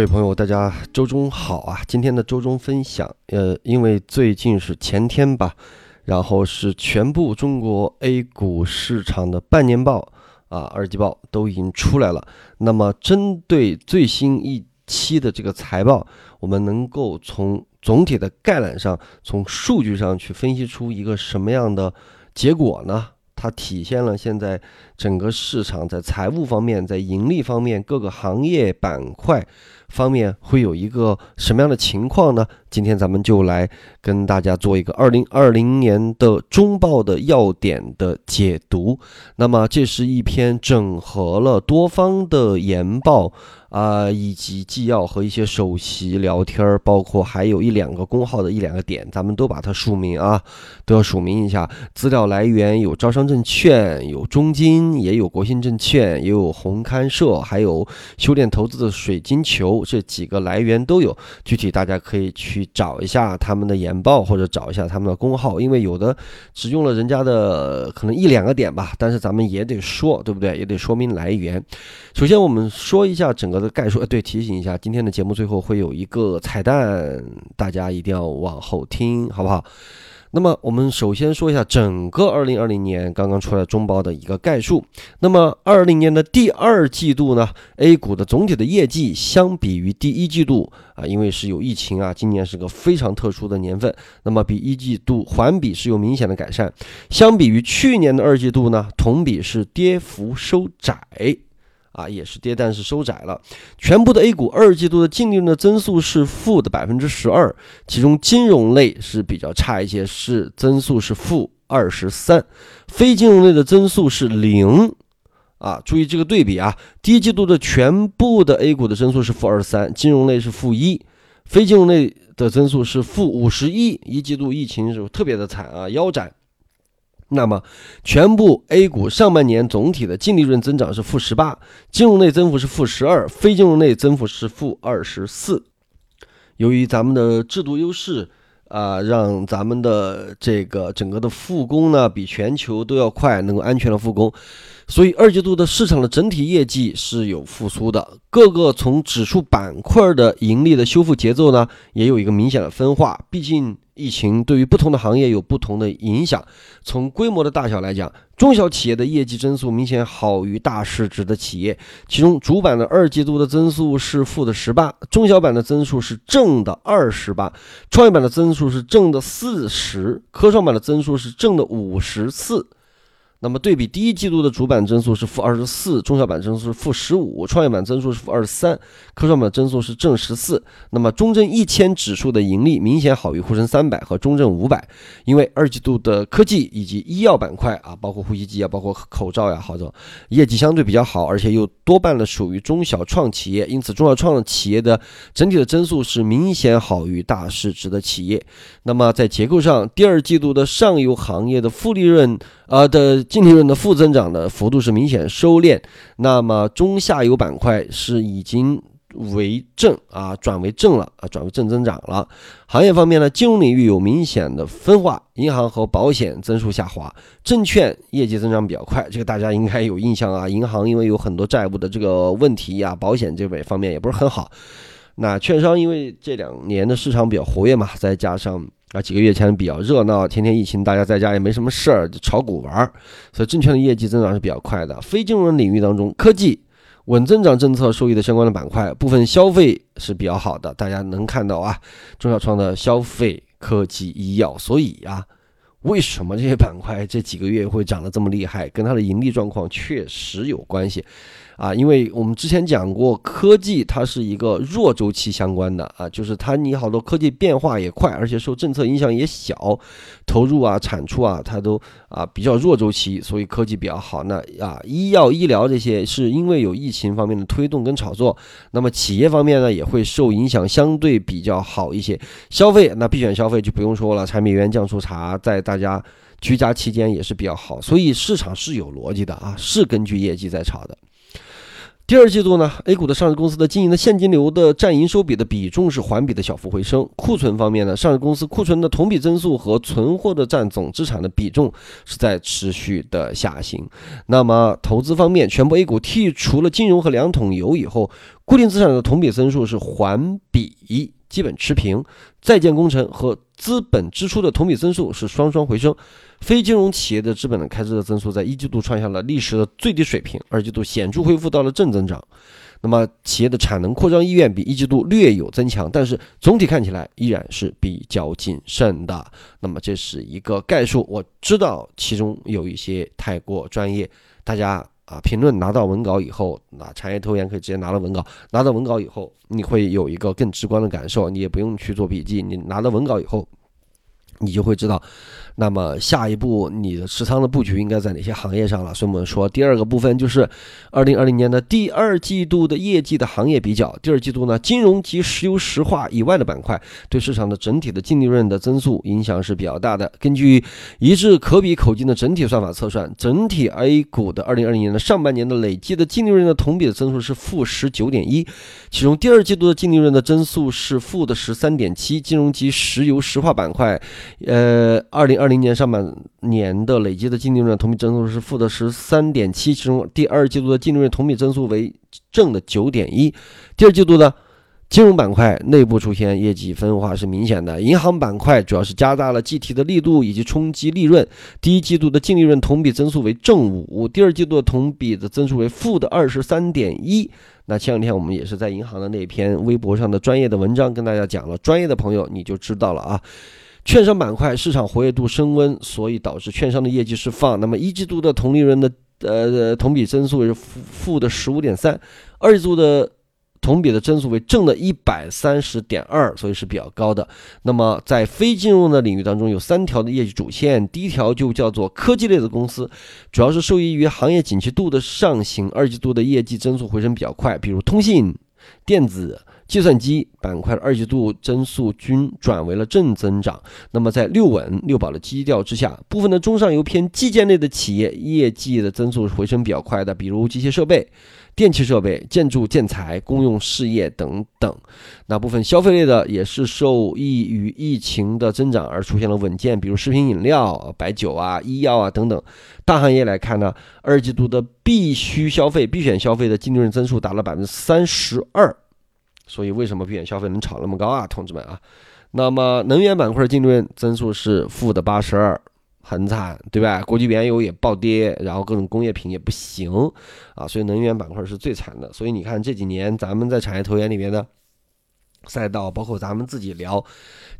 各位朋友，大家周中好啊！今天的周中分享，呃，因为最近是前天吧，然后是全部中国 A 股市场的半年报啊、二季报都已经出来了。那么针对最新一期的这个财报，我们能够从总体的概览上，从数据上去分析出一个什么样的结果呢？它体现了现在整个市场在财务方面、在盈利方面、各个行业板块方面会有一个什么样的情况呢？今天咱们就来跟大家做一个二零二零年的中报的要点的解读。那么，这是一篇整合了多方的研报啊、以及纪要和一些首席聊天儿，包括还有一两个公号的一两个点，咱们都把它署名啊，都要署名一下。资料来源有招商证券，有中金，也有国信证券，也有红勘社，还有修炼投资的水晶球，这几个来源都有。具体大家可以去找一下他们的研报，或者找一下他们的工号，因为有的只用了人家的可能一两个点吧，但是咱们也得说，对不对？也得说明来源。首先我们说一下整个的概述，呃，对，提醒一下，今天的节目最后会有一个彩蛋，大家一定要往后听，好不好？那么我们首先说一下整个二零二零年刚刚出来中报的一个概述。那么二零年的第二季度呢，A 股的总体的业绩相比于第一季度啊，因为是有疫情啊，今年是个非常特殊的年份，那么比一季度环比是有明显的改善。相比于去年的二季度呢，同比是跌幅收窄。啊，也是跌，但是收窄了。全部的 A 股二季度的净利润的增速是负的百分之十二，其中金融类是比较差一些，是增速是负二十三，非金融类的增速是零。啊，注意这个对比啊，第一季度的全部的 A 股的增速是负二十三，金融类是负一，非金融类的增速是负五十一。一季度疫情是特别的惨啊，腰斩。那么，全部 A 股上半年总体的净利润增长是负十八，金融类增幅是负十二，非金融类增幅是负二十四。由于咱们的制度优势啊、让咱们的这个整个的复工呢比全球都要快，能够安全的复工，所以二季度的市场的整体业绩是有复苏的。各个从指数板块的盈利的修复节奏呢，也有一个明显的分化。毕竟疫情对于不同的行业有不同的影响。从规模的大小来讲，中小企业的业绩增速明显好于大市值的企业。其中主板的二季度的增速是负的十八，中小板的增速是正的二十八，创业板的增速是正的四十，科创板的增速是正的五十四。那么对比第一季度的主板增速是负二十四，中小板增速是负十五，创业板增速是负二十三，科创板增速是正十四。那么中证一千指数的盈利明显好于沪深三百和中证五百，因为二季度的科技以及医药板块啊，包括呼吸机啊，包括口罩呀、好多业绩相对比较好，而且又多半的属于中小创企业，因此中小创企业的整体的增速是明显好于大市值的企业。那么在结构上，第二季度的上游行业的负利润。呃的净利润的负增长的幅度是明显收敛，那么中下游板块是已经为正啊，转为正了啊，转为正增长了。行业方面呢，金融领域有明显的分化，银行和保险增速下滑，证券业绩增长比较快，这个大家应该有印象啊。银行因为有很多债务的这个问题呀、保险这边方面也不是很好。那券商因为这两年的市场比较活跃嘛，再加上啊几个月前比较热闹，天天疫情，大家在家也没什么事儿，就炒股玩儿，所以证券的业绩增长是比较快的。非金融领域当中，科技稳增长政策受益的相关的板块，部分消费是比较好的，大家能看到啊，中小创的消费、科技、医药，所以啊。为什么这些板块这几个月会涨得这么厉害？跟它的盈利状况确实有关系，啊，因为我们之前讲过，科技它是一个弱周期相关的啊，就是它你好多科技变化也快，而且受政策影响也小，投入啊、产出啊，它都啊比较弱周期，所以科技比较好。那啊，医药、医疗这些是因为有疫情方面的推动跟炒作，那么企业方面呢也会受影响，相对比较好一些。消费那必选消费就不用说了，柴米油盐酱醋茶在大家居家期间也是比较好，所以市场是有逻辑的啊，是根据业绩在炒的。第二季度呢，A 股的上市公司的经营的现金流的占营收比的比重是环比的小幅回升。库存方面呢，上市公司库存的同比增速和存货的占总资产的比重是在持续的下行。那么投资方面，全部 A 股剔除了金融和两桶油以后，固定资产的同比增速是环比基本持平。在建工程和资本支出的同比增速是双双回升。非金融企业的资本的开支的增速在一季度创下了历史的最低水平，二季度显著恢复到了正增长。那么企业的产能扩张意愿比一季度略有增强，但是总体看起来依然是比较谨慎的。那么这是一个概述，我知道其中有一些太过专业，大家啊评论拿到文稿以后，那产业投研可以直接拿到文稿，拿到文稿以后你会有一个更直观的感受，你也不用去做笔记，你拿到文稿以后，你就会知道。那么下一步你的持仓的布局应该在哪些行业上了？所以我们说第二个部分就是二零二零年的第二季度的业绩的行业比较。第二季度呢，金融及石油石化以外的板块对市场的整体的净利润的增速影响是比较大的。根据一致可比口径的整体算法测算，整体 A 股的二零二零年的上半年的累计的净利润的同比的增速是负十九点一，其中第二季度的净利润的增速是负的十三点七。金融及石油石化板块，呃，二零二零年上半年的累计的净利润同比增速是负的十三点七，其中第二季度的净利润同比增速为正的九点一。第二季度呢金融板块内部出现业绩分化是明显的，银行板块主要是加大了计提的力度以及冲击利润。第一季度的净利润同比增速为正五，第二季度的同比的增速为负的二十三点一。那前两天我们也是在银行的那篇微博上的专业的文章跟大家讲了，专业的朋友你就知道了啊。券商板块市场活跃度升温，所以导致券商的业绩释放。那么一季度的同利润的呃同比增速是负负的十五点三，二季度的同比的增速为正的一百三十点二，所以是比较高的。那么在非金融的领域当中，有三条的业绩主线，第一条就叫做科技类的公司，主要是受益于行业景气度的上行，二季度的业绩增速回升比较快，比如通信、电子。计算机板块的二季度增速均转为了正增长。那么在六稳六保的基调之下，部分的中上游偏基建类的企业业绩的增速回升比较快的，比如机械设备、电气设备、建筑建材、公用事业等等。那部分消费类的也是受益于疫情的增长而出现了稳健，比如食品饮料、白酒啊、医药啊等等。大行业来看呢，二季度的必须消费、必选消费的净利润增速达了百分之三十二。所以为什么避险消费能炒那么高啊，同志们啊？那么能源板块净利润增速是负的八十二，很惨，对吧？国际原油也暴跌，然后各种工业品也不行啊，所以能源板块是最惨的。所以你看这几年咱们在产业投研里面的赛道，包括咱们自己聊，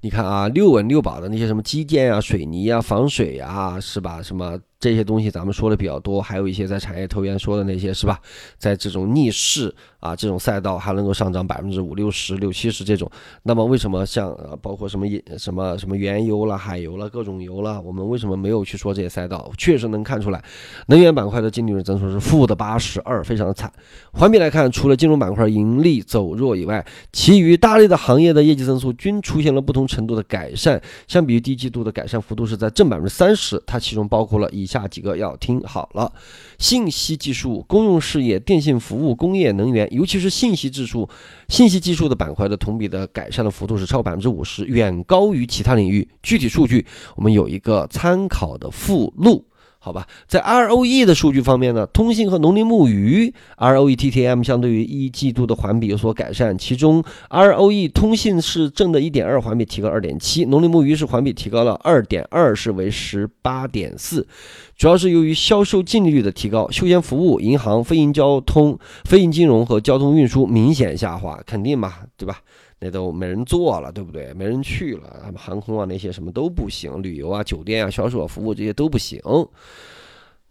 你看啊，六稳六保的那些什么基建啊、水泥啊、防水啊，是吧？什么？这些东西咱们说的比较多，还有一些在产业投研说的那些是吧？在这种逆势啊，这种赛道还能够上涨百分之五六十、六七十这种，那么为什么像呃包括什么什么什么原油了、海油了、各种油了，我们为什么没有去说这些赛道？确实能看出来，能源板块的净利润增速是负的八十二，非常的惨。环比来看，除了金融板块盈利走弱以外，其余大类的行业的业绩增速均出现了不同程度的改善。相比于第一季度的改善幅度是在正百分之三十，它其中包括了以下几个要听好了：信息技术、公用事业、电信服务、工业能源，尤其是信息技术、信息技术的板块的同比的改善的幅度是超百分之五十，远高于其他领域。具体数据我们有一个参考的附录。好吧，在 ROE 的数据方面呢，通信和农林牧渔 ROE TTM 相对于一季度的环比有所改善，其中 ROE 通信是正的一点二，环比提高二点七，农林牧渔是环比提高了二点二，是为十八点四，主要是由于销售净利率的提高，休闲服务、银行、非银交通、非银金融和交通运输明显下滑，肯定嘛，对吧？那都没人做了，对不对？没人去了，他们航空啊那些什么都不行，旅游啊、酒店啊、销售啊、服务这些都不行。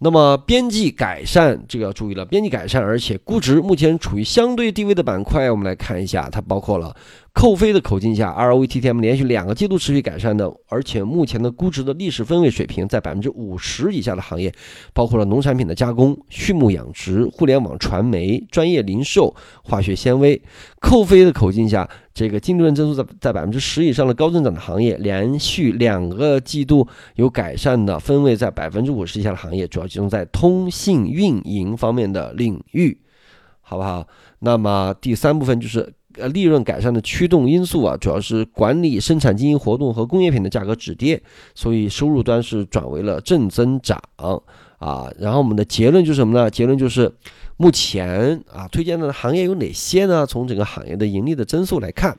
那么边际改善，这个要注意了，边际改善，而且估值目前处于相对低位的板块，我们来看一下，它包括了。扣非的口径下，ROE TTM 连续两个季度持续改善的，而且目前的估值的历史分位水平在百分之五十以下的行业，包括了农产品的加工、畜牧养殖、互联网传媒、专业零售、化学纤维。扣非的口径下，这个净利润增速在在百分之十以上的高增长的行业，连续两个季度有改善的分位在百分之五十以下的行业，主要集中在通信运营方面的领域。好不好？那么第三部分就是呃利润改善的驱动因素啊，主要是管理生产经营活动和工业品的价格止跌，所以收入端是转为了正增长啊。然后我们的结论就是什么呢？结论就是目前啊推荐的行业有哪些呢？从整个行业的盈利的增速来看。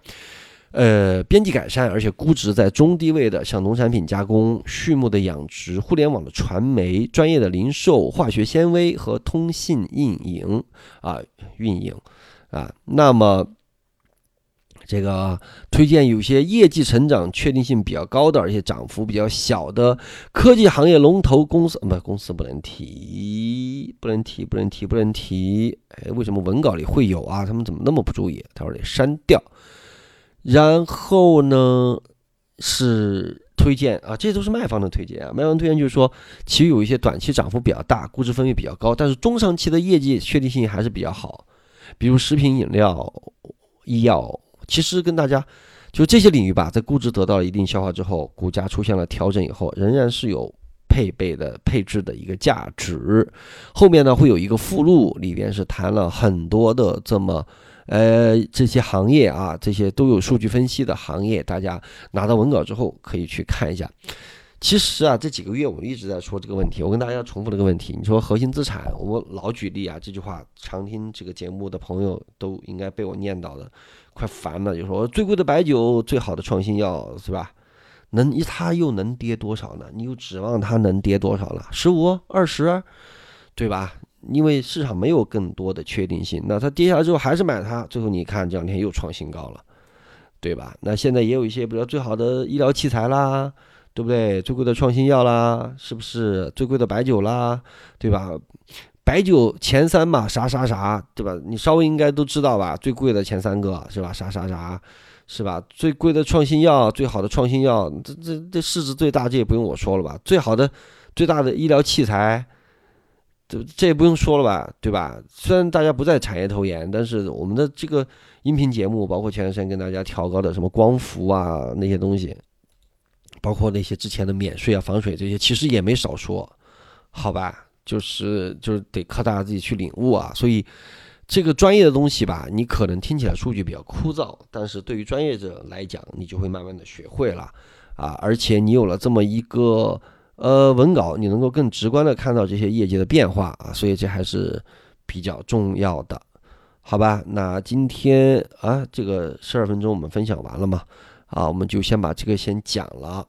呃，边际改善，而且估值在中低位的，像农产品加工、畜牧的养殖、互联网的传媒、专业的零售、化学纤维和通信运营啊，运营啊，那么这个推荐有些业绩成长确定性比较高的，而且涨幅比较小的科技行业龙头公司，不，公司不能提，不能提，不能提，不能提。哎，为什么文稿里会有啊？他们怎么那么不注意？他说得删掉。然后呢，是推荐啊，这都是卖方的推荐啊。卖方推荐就是说，其实有一些短期涨幅比较大，估值分位比较高，但是中长期的业绩确定性还是比较好。比如食品饮料、医药，其实跟大家就这些领域吧，在估值得到了一定消化之后，股价出现了调整以后，仍然是有配备的配置的一个价值。后面呢，会有一个附录，里边是谈了很多的这么。呃，这些行业啊，这些都有数据分析的行业，大家拿到文稿之后可以去看一下。其实啊，这几个月我们一直在说这个问题，我跟大家重复这个问题。你说核心资产，我老举例啊，这句话常听这个节目的朋友都应该被我念叨的快烦了。就说最贵的白酒，最好的创新药，是吧？能它又能跌多少呢？你又指望它能跌多少了？十五、二十，对吧？因为市场没有更多的确定性，那它跌下来之后还是买它，最后你看这两天又创新高了，对吧？那现在也有一些，比如说最好的医疗器材啦，对不对？最贵的创新药啦，是不是最贵的白酒啦，对吧？白酒前三嘛，啥啥啥，对吧？你稍微应该都知道吧？最贵的前三个是吧？啥啥啥，是吧？最贵的创新药，最好的创新药，这这这市值最大，这也不用我说了吧？最好的最大的医疗器材。这这也不用说了吧，对吧？虽然大家不在产业投研，但是我们的这个音频节目，包括前段时间跟大家调高的什么光伏啊那些东西，包括那些之前的免税啊、防水这些，其实也没少说，好吧？就是就是得靠大家自己去领悟啊。所以这个专业的东西吧，你可能听起来数据比较枯燥，但是对于专业者来讲，你就会慢慢的学会了啊。而且你有了这么一个。呃，文稿你能够更直观的看到这些业绩的变化啊，所以这还是比较重要的，好吧？那今天啊，这个十二分钟我们分享完了嘛？啊，我们就先把这个先讲了。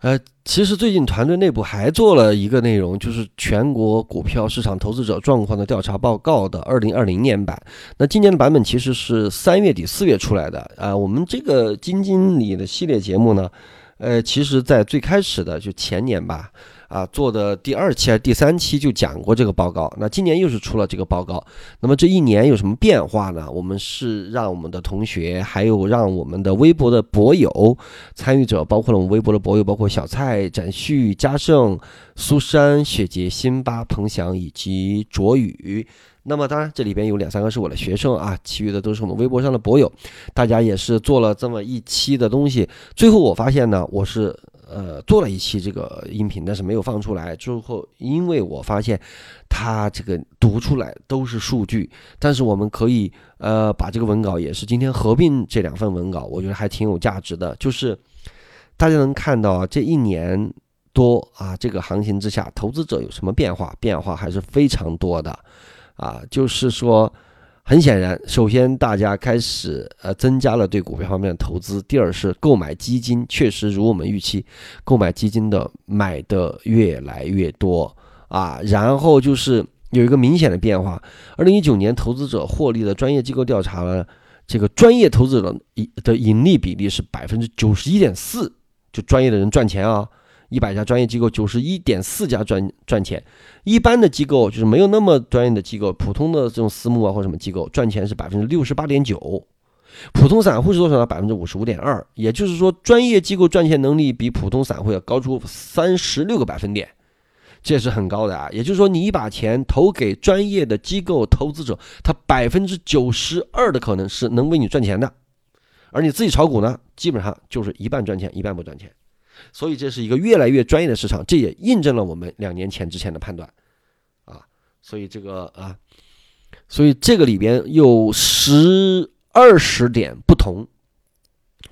呃，其实最近团队内部还做了一个内容，就是全国股票市场投资者状况的调查报告的二零二零年版。那今年的版本其实是三月底四月出来的啊。我们这个基金里的系列节目呢？呃，其实，在最开始的就前年吧，啊，做的第二期还是第三期就讲过这个报告。那今年又是出了这个报告。那么这一年有什么变化呢？我们是让我们的同学，还有让我们的微博的博友参与者，包括了我们微博的博友，包括小蔡、展旭、嘉盛、苏珊、雪洁、辛巴、彭翔以及卓宇。那么当然，这里边有两三个是我的学生啊，其余的都是我们微博上的博友，大家也是做了这么一期的东西。最后我发现呢，我是呃做了一期这个音频，但是没有放出来。之后因为我发现它这个读出来都是数据，但是我们可以呃把这个文稿也是今天合并这两份文稿，我觉得还挺有价值的。就是大家能看到啊这一年多啊，这个行情之下，投资者有什么变化？变化还是非常多的。啊，就是说，很显然，首先大家开始呃增加了对股票方面的投资。第二是购买基金，确实如我们预期，购买基金的买的越来越多啊。然后就是有一个明显的变化，二零一九年投资者获利的专业机构调查了，这个专业投资者的的盈利比例是百分之九十一点四，就专业的人赚钱啊。一百家专业机构，九十一点四家赚赚钱。一般的机构就是没有那么专业的机构，普通的这种私募啊或什么机构赚钱是百分之六十八点九。普通散户是多少呢？百分之五十五点二。也就是说，专业机构赚钱能力比普通散户要高出三十六个百分点，这是很高的啊。也就是说，你把钱投给专业的机构投资者，他百分之九十二的可能是能为你赚钱的，而你自己炒股呢，基本上就是一半赚钱，一半不赚钱。所以这是一个越来越专业的市场，这也印证了我们两年前之前的判断，啊，所以这个啊，所以这个里边有十二十点不同。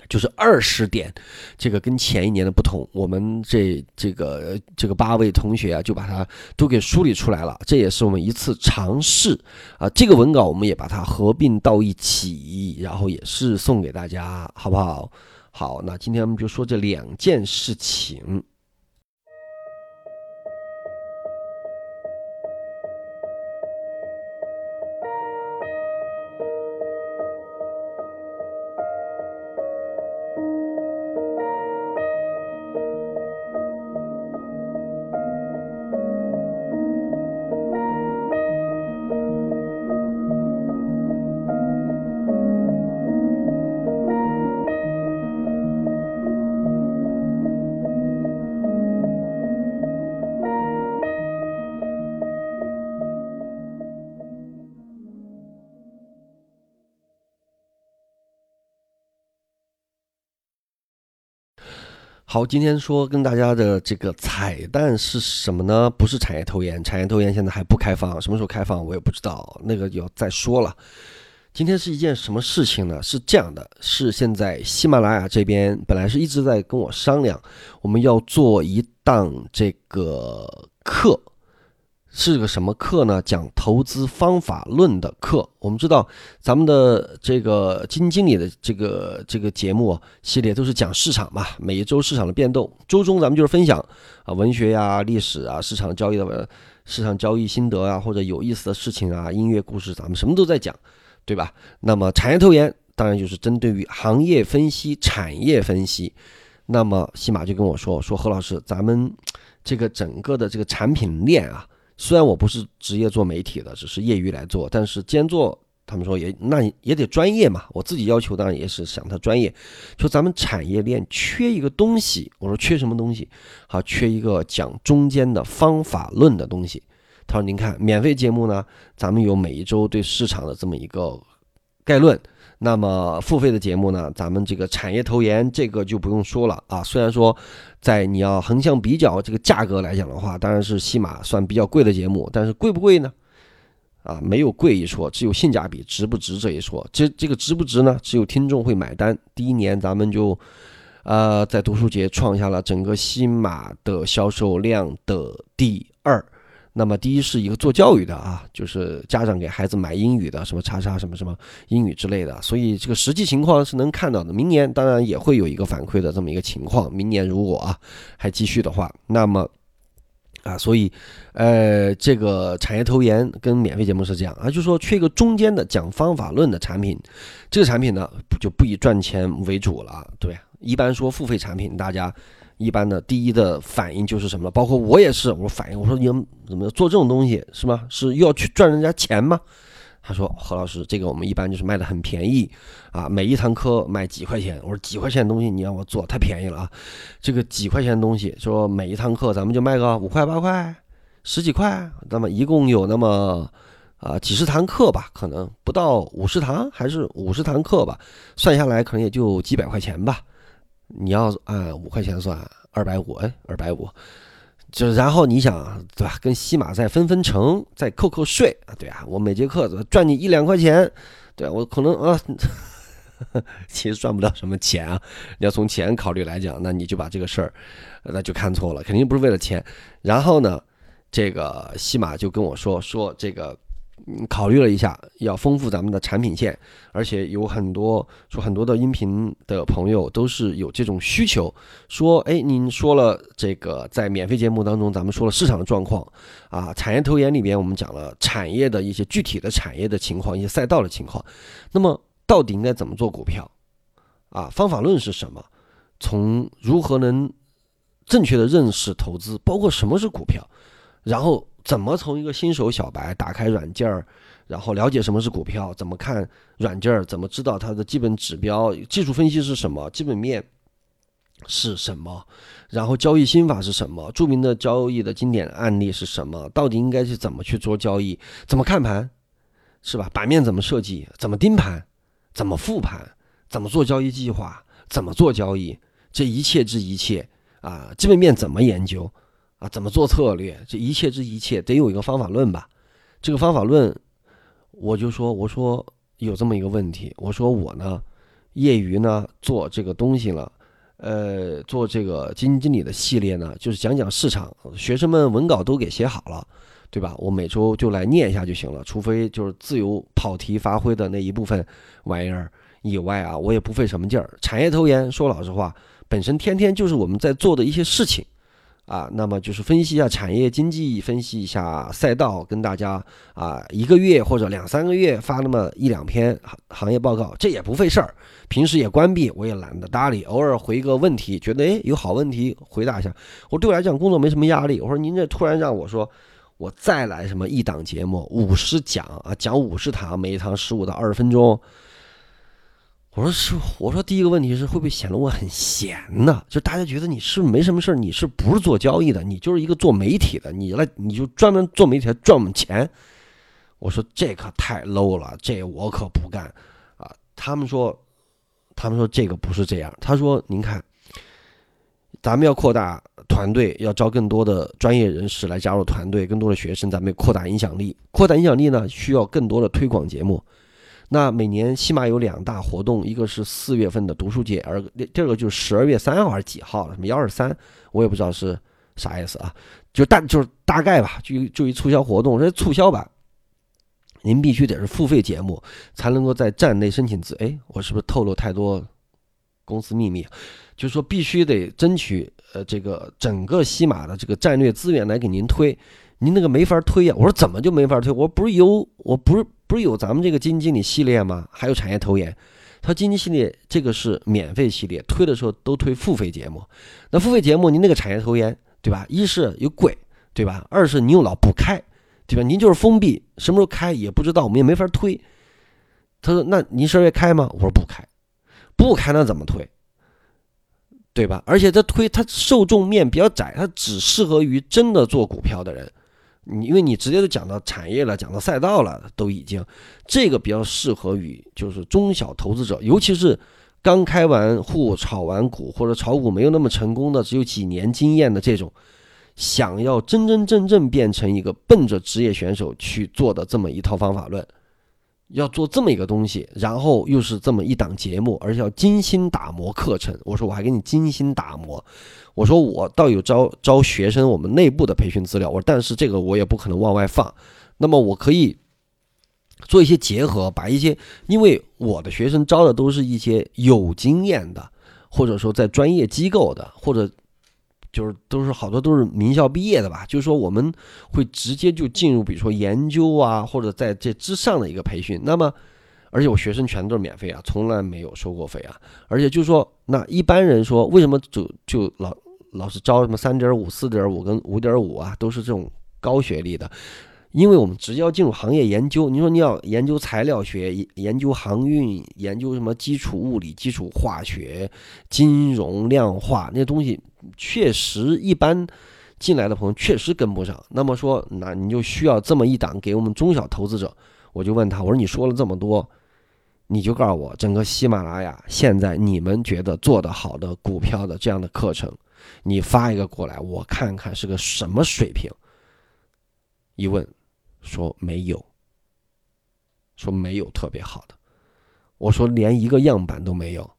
就是二十点，这个跟前一年的不同，我们这这个这个八位同学啊，就把它都给梳理出来了。这也是我们一次尝试啊。这个文稿我们也把它合并到一起，然后也是送给大家，好不好？好，那今天我们就说这两件事情。好，今天说跟大家的这个彩蛋是什么呢？不是产业投研，产业投研现在还不开放，什么时候开放我也不知道，那个要再说了。今天是一件什么事情呢？是这样的，是现在喜马拉雅这边本来是一直在跟我商量，我们要做一档这个课。是个什么课呢？讲投资方法论的课。我们知道，咱们的这个基金经理的这个这个节目系列都是讲市场嘛，每一周市场的变动。周中咱们就是分享啊，文学呀、历史啊、市场交易的市场交易心得啊，或者有意思的事情啊、音乐故事，咱们什么都在讲，对吧？那么产业投研当然就是针对于行业分析、产业分析。那么西马就跟我说说，何老师，咱们这个整个的这个产品链啊。虽然我不是职业做媒体的，只是业余来做，但是兼做，他们说也那也得专业嘛。我自己要求当然也是想他专业，说咱们产业链缺一个东西，我说缺什么东西？好，缺一个讲中间的方法论的东西。他说您看，免费节目呢，咱们有每一周对市场的这么一个概论。那么付费的节目呢？咱们这个产业投研这个就不用说了啊。虽然说，在你要横向比较这个价格来讲的话，当然是西马算比较贵的节目。但是贵不贵呢？啊，没有贵一说，只有性价比值不值这一说。这这个值不值呢？只有听众会买单。第一年咱们就，呃，在读书节创下了整个西马的销售量的第二。那么第一是一个做教育的啊，就是家长给孩子买英语的，什么叉叉什么什么英语之类的，所以这个实际情况是能看到的。明年当然也会有一个反馈的这么一个情况。明年如果啊还继续的话，那么啊，所以呃，这个产业投研跟免费节目是这样啊，就是说缺一个中间的讲方法论的产品，这个产品呢就不以赚钱为主了，对，一般说付费产品，大家。一般的第一的反应就是什么？包括我也是，我反应我说你们怎么做这种东西是吗？是又要去赚人家钱吗？他说何老师，这个我们一般就是卖的很便宜啊，每一堂课卖几块钱。我说几块钱的东西你让我做太便宜了啊，这个几块钱的东西说每一堂课咱们就卖个五块八块十几块，那么一共有那么啊几十堂课吧，可能不到五十堂还是五十堂课吧，算下来可能也就几百块钱吧。你要按五块钱算，二百五，哎，二百五，就然后你想，对吧？跟西马再分分成，再扣扣税啊，对啊，我每节课赚你一两块钱，对我可能啊，其实赚不了什么钱啊。你要从钱考虑来讲，那你就把这个事儿，那就看错了，肯定不是为了钱。然后呢，这个西马就跟我说说这个。考虑了一下，要丰富咱们的产品线，而且有很多说很多的音频的朋友都是有这种需求，说，哎，您说了这个在免费节目当中，咱们说了市场的状况啊，产业投研里边我们讲了产业的一些具体的产业的情况，一些赛道的情况，那么到底应该怎么做股票啊？方法论是什么？从如何能正确的认识投资，包括什么是股票，然后。怎么从一个新手小白打开软件儿，然后了解什么是股票？怎么看软件儿？怎么知道它的基本指标？技术分析是什么？基本面是什么？然后交易心法是什么？著名的交易的经典案例是什么？到底应该是怎么去做交易？怎么看盘？是吧？版面怎么设计？怎么盯盘？怎么复盘？怎么做交易计划？怎么做交易？这一切之一切啊，基本面怎么研究？啊，怎么做策略？这一切之一切得有一个方法论吧？这个方法论，我就说，我说有这么一个问题，我说我呢，业余呢做这个东西了，呃，做这个基金经理的系列呢，就是讲讲市场，学生们文稿都给写好了，对吧？我每周就来念一下就行了，除非就是自由跑题发挥的那一部分玩意儿以外啊，我也不费什么劲儿。产业投研，说老实话，本身天天就是我们在做的一些事情。啊，那么就是分析一下产业经济，分析一下赛道，跟大家啊一个月或者两三个月发那么一两篇行行业报告，这也不费事儿。平时也关闭，我也懒得搭理，偶尔回一个问题，觉得诶有好问题回答一下。我对我来讲工作没什么压力。我说您这突然让我说我再来什么一档节目五十讲啊，讲五十堂，每一堂十五到二十分钟。我说是，我说第一个问题是会不会显得我很闲呢？就大家觉得你是没什么事儿，你是不是做交易的？你就是一个做媒体的，你来你就专门做媒体来赚我们钱。我说这可太 low 了，这我可不干啊！他们说，他们说这个不是这样。他说，您看，咱们要扩大团队，要招更多的专业人士来加入团队，更多的学生，咱们扩大影响力。扩大影响力呢，需要更多的推广节目。那每年起码有两大活动，一个是四月份的读书节，而第二个就是十二月三号还是几号了？什么幺二三，我也不知道是啥意思啊？就大就是大概吧，就就一促销活动，这促销吧，您必须得是付费节目才能够在站内申请资。哎，我是不是透露太多公司秘密？就是说必须得争取呃这个整个西马的这个战略资源来给您推，您那个没法推呀。我说怎么就没法推？我不是有我不是。不是有咱们这个基金经理系列吗？还有产业投研，他基金系列这个是免费系列，推的时候都推付费节目。那付费节目，您那个产业投研，对吧？一是又贵，对吧？二是您又老不开，对吧？您就是封闭，什么时候开也不知道，我们也没法推。他说：“那您十二月开吗？”我说：“不开，不开那怎么推？对吧？而且他推它受众面比较窄，它只适合于真的做股票的人。”你因为你直接就讲到产业了，讲到赛道了，都已经，这个比较适合于就是中小投资者，尤其是刚开完户、炒完股或者炒股没有那么成功的，只有几年经验的这种，想要真真正正变成一个奔着职业选手去做的这么一套方法论。要做这么一个东西，然后又是这么一档节目，而且要精心打磨课程。我说我还给你精心打磨。我说我倒有招招学生，我们内部的培训资料。我说但是这个我也不可能往外放。那么我可以做一些结合，把一些因为我的学生招的都是一些有经验的，或者说在专业机构的，或者。就是都是好多都是名校毕业的吧，就是说我们会直接就进入，比如说研究啊，或者在这之上的一个培训。那么，而且我学生全都是免费啊，从来没有收过费啊。而且就是说，那一般人说为什么就就老老是招什么三点五、四点五跟五点五啊，都是这种高学历的。因为我们直接要进入行业研究，你说你要研究材料学、研究航运、研究什么基础物理、基础化学、金融量化那些东西，确实一般进来的朋友确实跟不上。那么说，那你就需要这么一档给我们中小投资者。我就问他，我说你说了这么多，你就告诉我，整个喜马拉雅现在你们觉得做得好的股票的这样的课程，你发一个过来，我看看是个什么水平。一问。说没有，说没有特别好的，我说连一个样板都没有，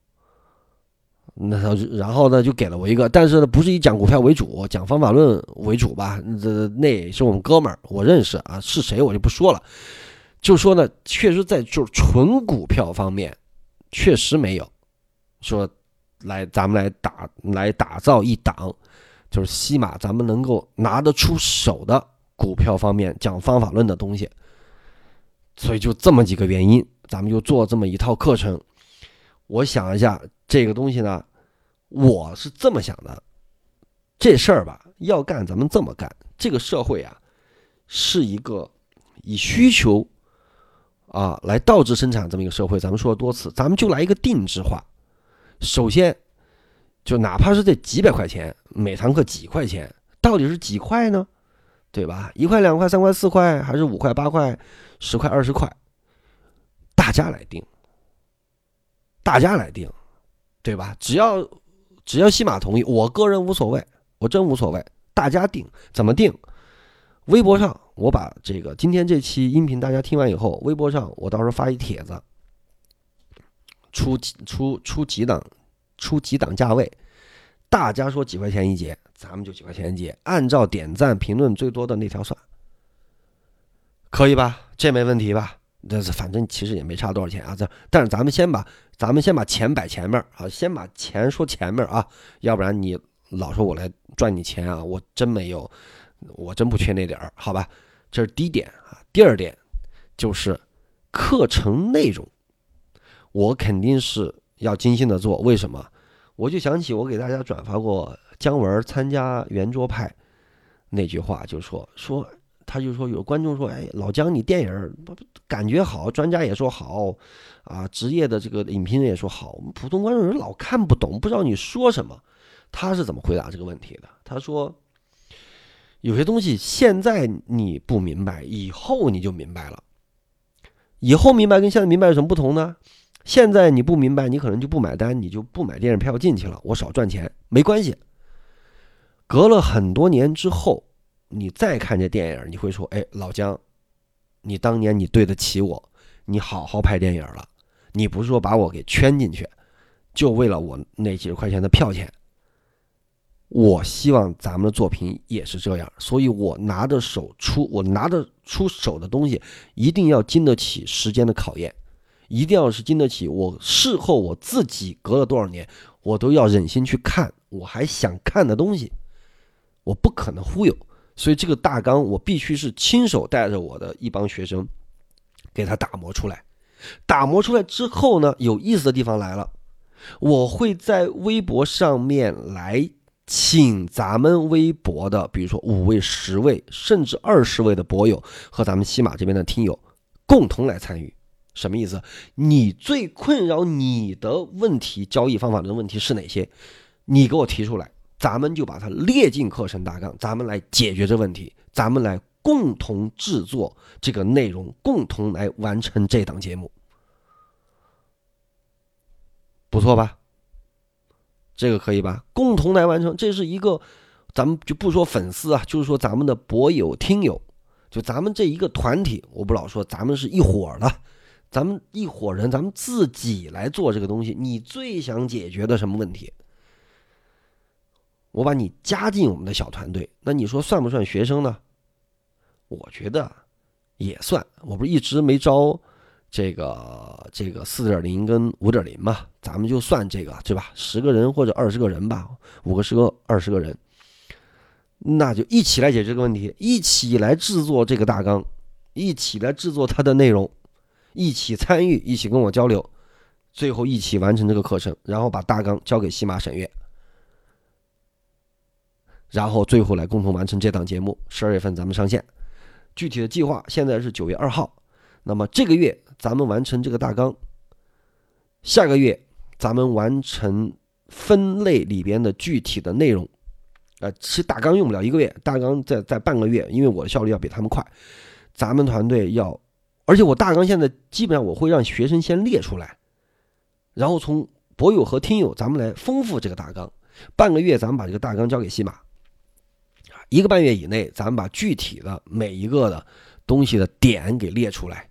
那他然后呢就给了我一个，但是呢不是以讲股票为主，讲方法论为主吧？这那是我们哥们儿，我认识啊，是谁我就不说了，就说呢，确实在就是纯股票方面确实没有，说来咱们来打来打造一档，就是西马咱们能够拿得出手的。股票方面讲方法论的东西，所以就这么几个原因，咱们就做这么一套课程。我想一下，这个东西呢，我是这么想的：这事儿吧，要干咱们这么干。这个社会啊，是一个以需求啊来倒置生产这么一个社会。咱们说了多次，咱们就来一个定制化。首先，就哪怕是这几百块钱，每堂课几块钱，到底是几块呢？对吧？一块、两块、三块、四块，还是五块、八块、十块、二十块，大家来定，大家来定，对吧？只要只要西马同意，我个人无所谓，我真无所谓。大家定怎么定？微博上我把这个今天这期音频大家听完以后，微博上我到时候发一帖子，出出出几档，出几档价位，大家说几块钱一节，咱们就几块钱一节，按照点赞评论最多的那条算，可以吧？这没问题吧？这是反正其实也没差多少钱啊，这但是咱们先把咱们先把钱摆前面啊，先把钱说前面啊，要不然你老说我来赚你钱啊，我真没有，我真不缺那点儿，好吧？这是第一点啊。第二点就是课程内容，我肯定是要精心的做。为什么？我就想起我给大家转发过姜文参加圆桌派那句话，就说说。他就说有观众说，哎，老姜你电影感觉好，专家也说好，啊，职业的这个影评人也说好，我们普通观众人老看不懂，不知道你说什么。他是怎么回答这个问题的？他说，有些东西现在你不明白，以后你就明白了。以后明白跟现在明白有什么不同呢？现在你不明白，你可能就不买单，你就不买电影票进去了，我少赚钱没关系。隔了很多年之后。你再看这电影，你会说：“哎，老姜，你当年你对得起我，你好好拍电影了。你不是说把我给圈进去，就为了我那几十块钱的票钱。我希望咱们的作品也是这样，所以我拿着手出，我拿得出手的东西，一定要经得起时间的考验，一定要是经得起我事后我自己隔了多少年，我都要忍心去看我还想看的东西，我不可能忽悠。”所以这个大纲我必须是亲手带着我的一帮学生，给他打磨出来。打磨出来之后呢，有意思的地方来了，我会在微博上面来请咱们微博的，比如说五位、十位，甚至二十位的博友和咱们西马这边的听友共同来参与。什么意思？你最困扰你的问题、交易方法的问题是哪些？你给我提出来。咱们就把它列进课程大纲，咱们来解决这问题，咱们来共同制作这个内容，共同来完成这档节目，不错吧？这个可以吧？共同来完成，这是一个，咱们就不说粉丝啊，就是说咱们的博友、听友，就咱们这一个团体，我不老说咱们是一伙的，咱们一伙人，咱们自己来做这个东西。你最想解决的什么问题？我把你加进我们的小团队，那你说算不算学生呢？我觉得也算。我不是一直没招这个这个四点零跟五点零嘛，咱们就算这个对吧？十个人或者二十个人吧，五个十个二十个人，那就一起来解决这个问题，一起来制作这个大纲，一起来制作它的内容，一起参与，一起跟我交流，最后一起完成这个课程，然后把大纲交给西马审阅。然后最后来共同完成这档节目，十二月份咱们上线。具体的计划现在是九月二号，那么这个月咱们完成这个大纲，下个月咱们完成分类里边的具体的内容。呃，其实大纲用不了一个月，大纲在在半个月，因为我的效率要比他们快。咱们团队要，而且我大纲现在基本上我会让学生先列出来，然后从博友和听友咱们来丰富这个大纲。半个月咱们把这个大纲交给西马。一个半月以内，咱们把具体的每一个的东西的点给列出来，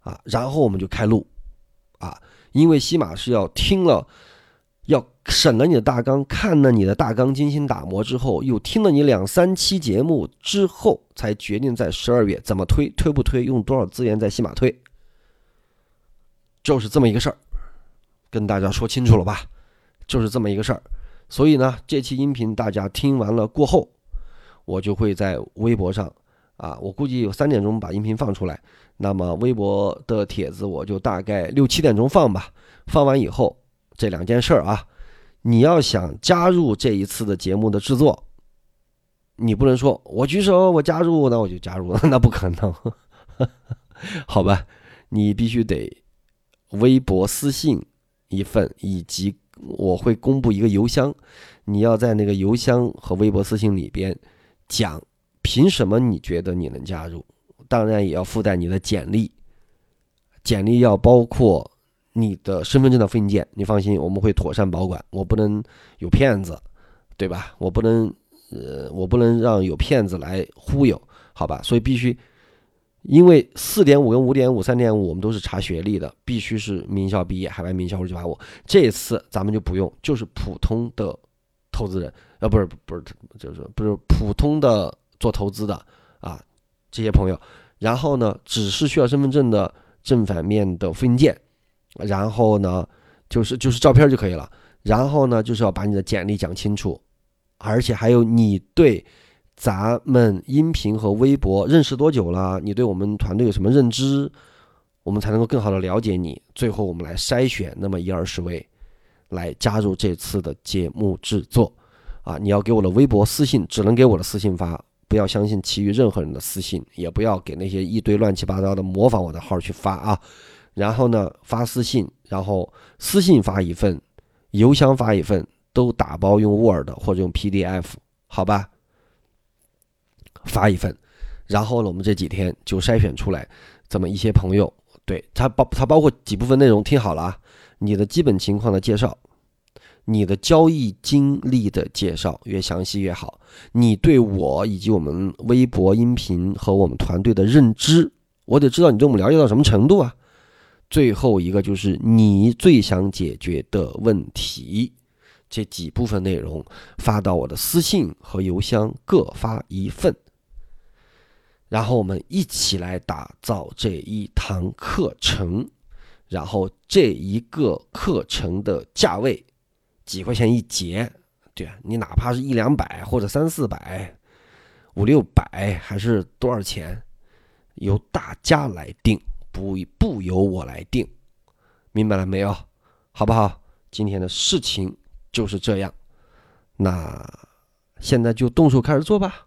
啊，然后我们就开录，啊，因为西马是要听了，要审了你的大纲，看了你的大纲，精心打磨之后，又听了你两三期节目之后，才决定在十二月怎么推，推不推，用多少资源在西马推，就是这么一个事儿，跟大家说清楚了吧？就是这么一个事儿，所以呢，这期音频大家听完了过后。我就会在微博上，啊，我估计有三点钟把音频放出来。那么微博的帖子我就大概六七点钟放吧。放完以后，这两件事儿啊，你要想加入这一次的节目的制作，你不能说我举手我加入，那我就加入了，那不可能，好吧？你必须得微博私信一份，以及我会公布一个邮箱，你要在那个邮箱和微博私信里边。讲凭什么你觉得你能加入？当然也要附带你的简历，简历要包括你的身份证的复印件。你放心，我们会妥善保管。我不能有骗子，对吧？我不能，呃，我不能让有骗子来忽悠。好吧？所以必须，因为四点五跟五点五、三点五，我们都是查学历的，必须是名校毕业、海外名校或者九八五。这次咱们就不用，就是普通的投资人，呃，不是不是，就是不是普通的做投资的啊，这些朋友。然后呢，只是需要身份证的正反面的复印件，然后呢，就是就是照片就可以了。然后呢，就是要把你的简历讲清楚，而且还有你对咱们音频和微博认识多久了？你对我们团队有什么认知？我们才能够更好的了解你。最后我们来筛选那么一二十位，来加入这次的节目制作。啊，你要给我的微博私信，只能给我的私信发。不要相信其余任何人的私信，也不要给那些一堆乱七八糟的模仿我的号去发啊。然后呢，发私信，然后私信发一份，邮箱发一份，都打包用 Word 或者用 PDF，好吧？发一份，然后呢，我们这几天就筛选出来这么一些朋友，对他包他包括几部分内容，听好了啊，你的基本情况的介绍。你的交易经历的介绍越详细越好。你对我以及我们微博音频和我们团队的认知，我得知道你对我们了解到什么程度啊。最后一个就是你最想解决的问题，这几部分内容发到我的私信和邮箱各发一份，然后我们一起来打造这一堂课程，然后这一个课程的价位。几块钱一节，对你哪怕是一两百或者三四百、五六百，还是多少钱，由大家来定，不不由我来定，明白了没有？好不好？今天的事情就是这样，那现在就动手开始做吧。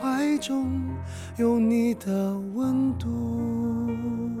中。有你的温度。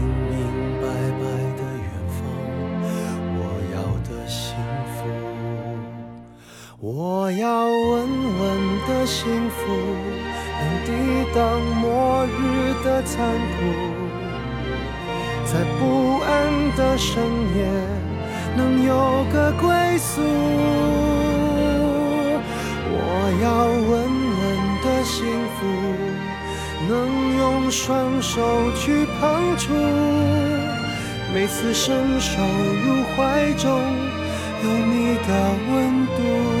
残酷，在不安的深夜能有个归宿。我要稳稳的幸福，能用双手去碰触，每次伸手入怀中有你的温度。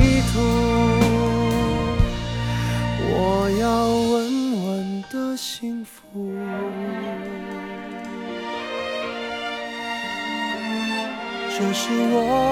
想。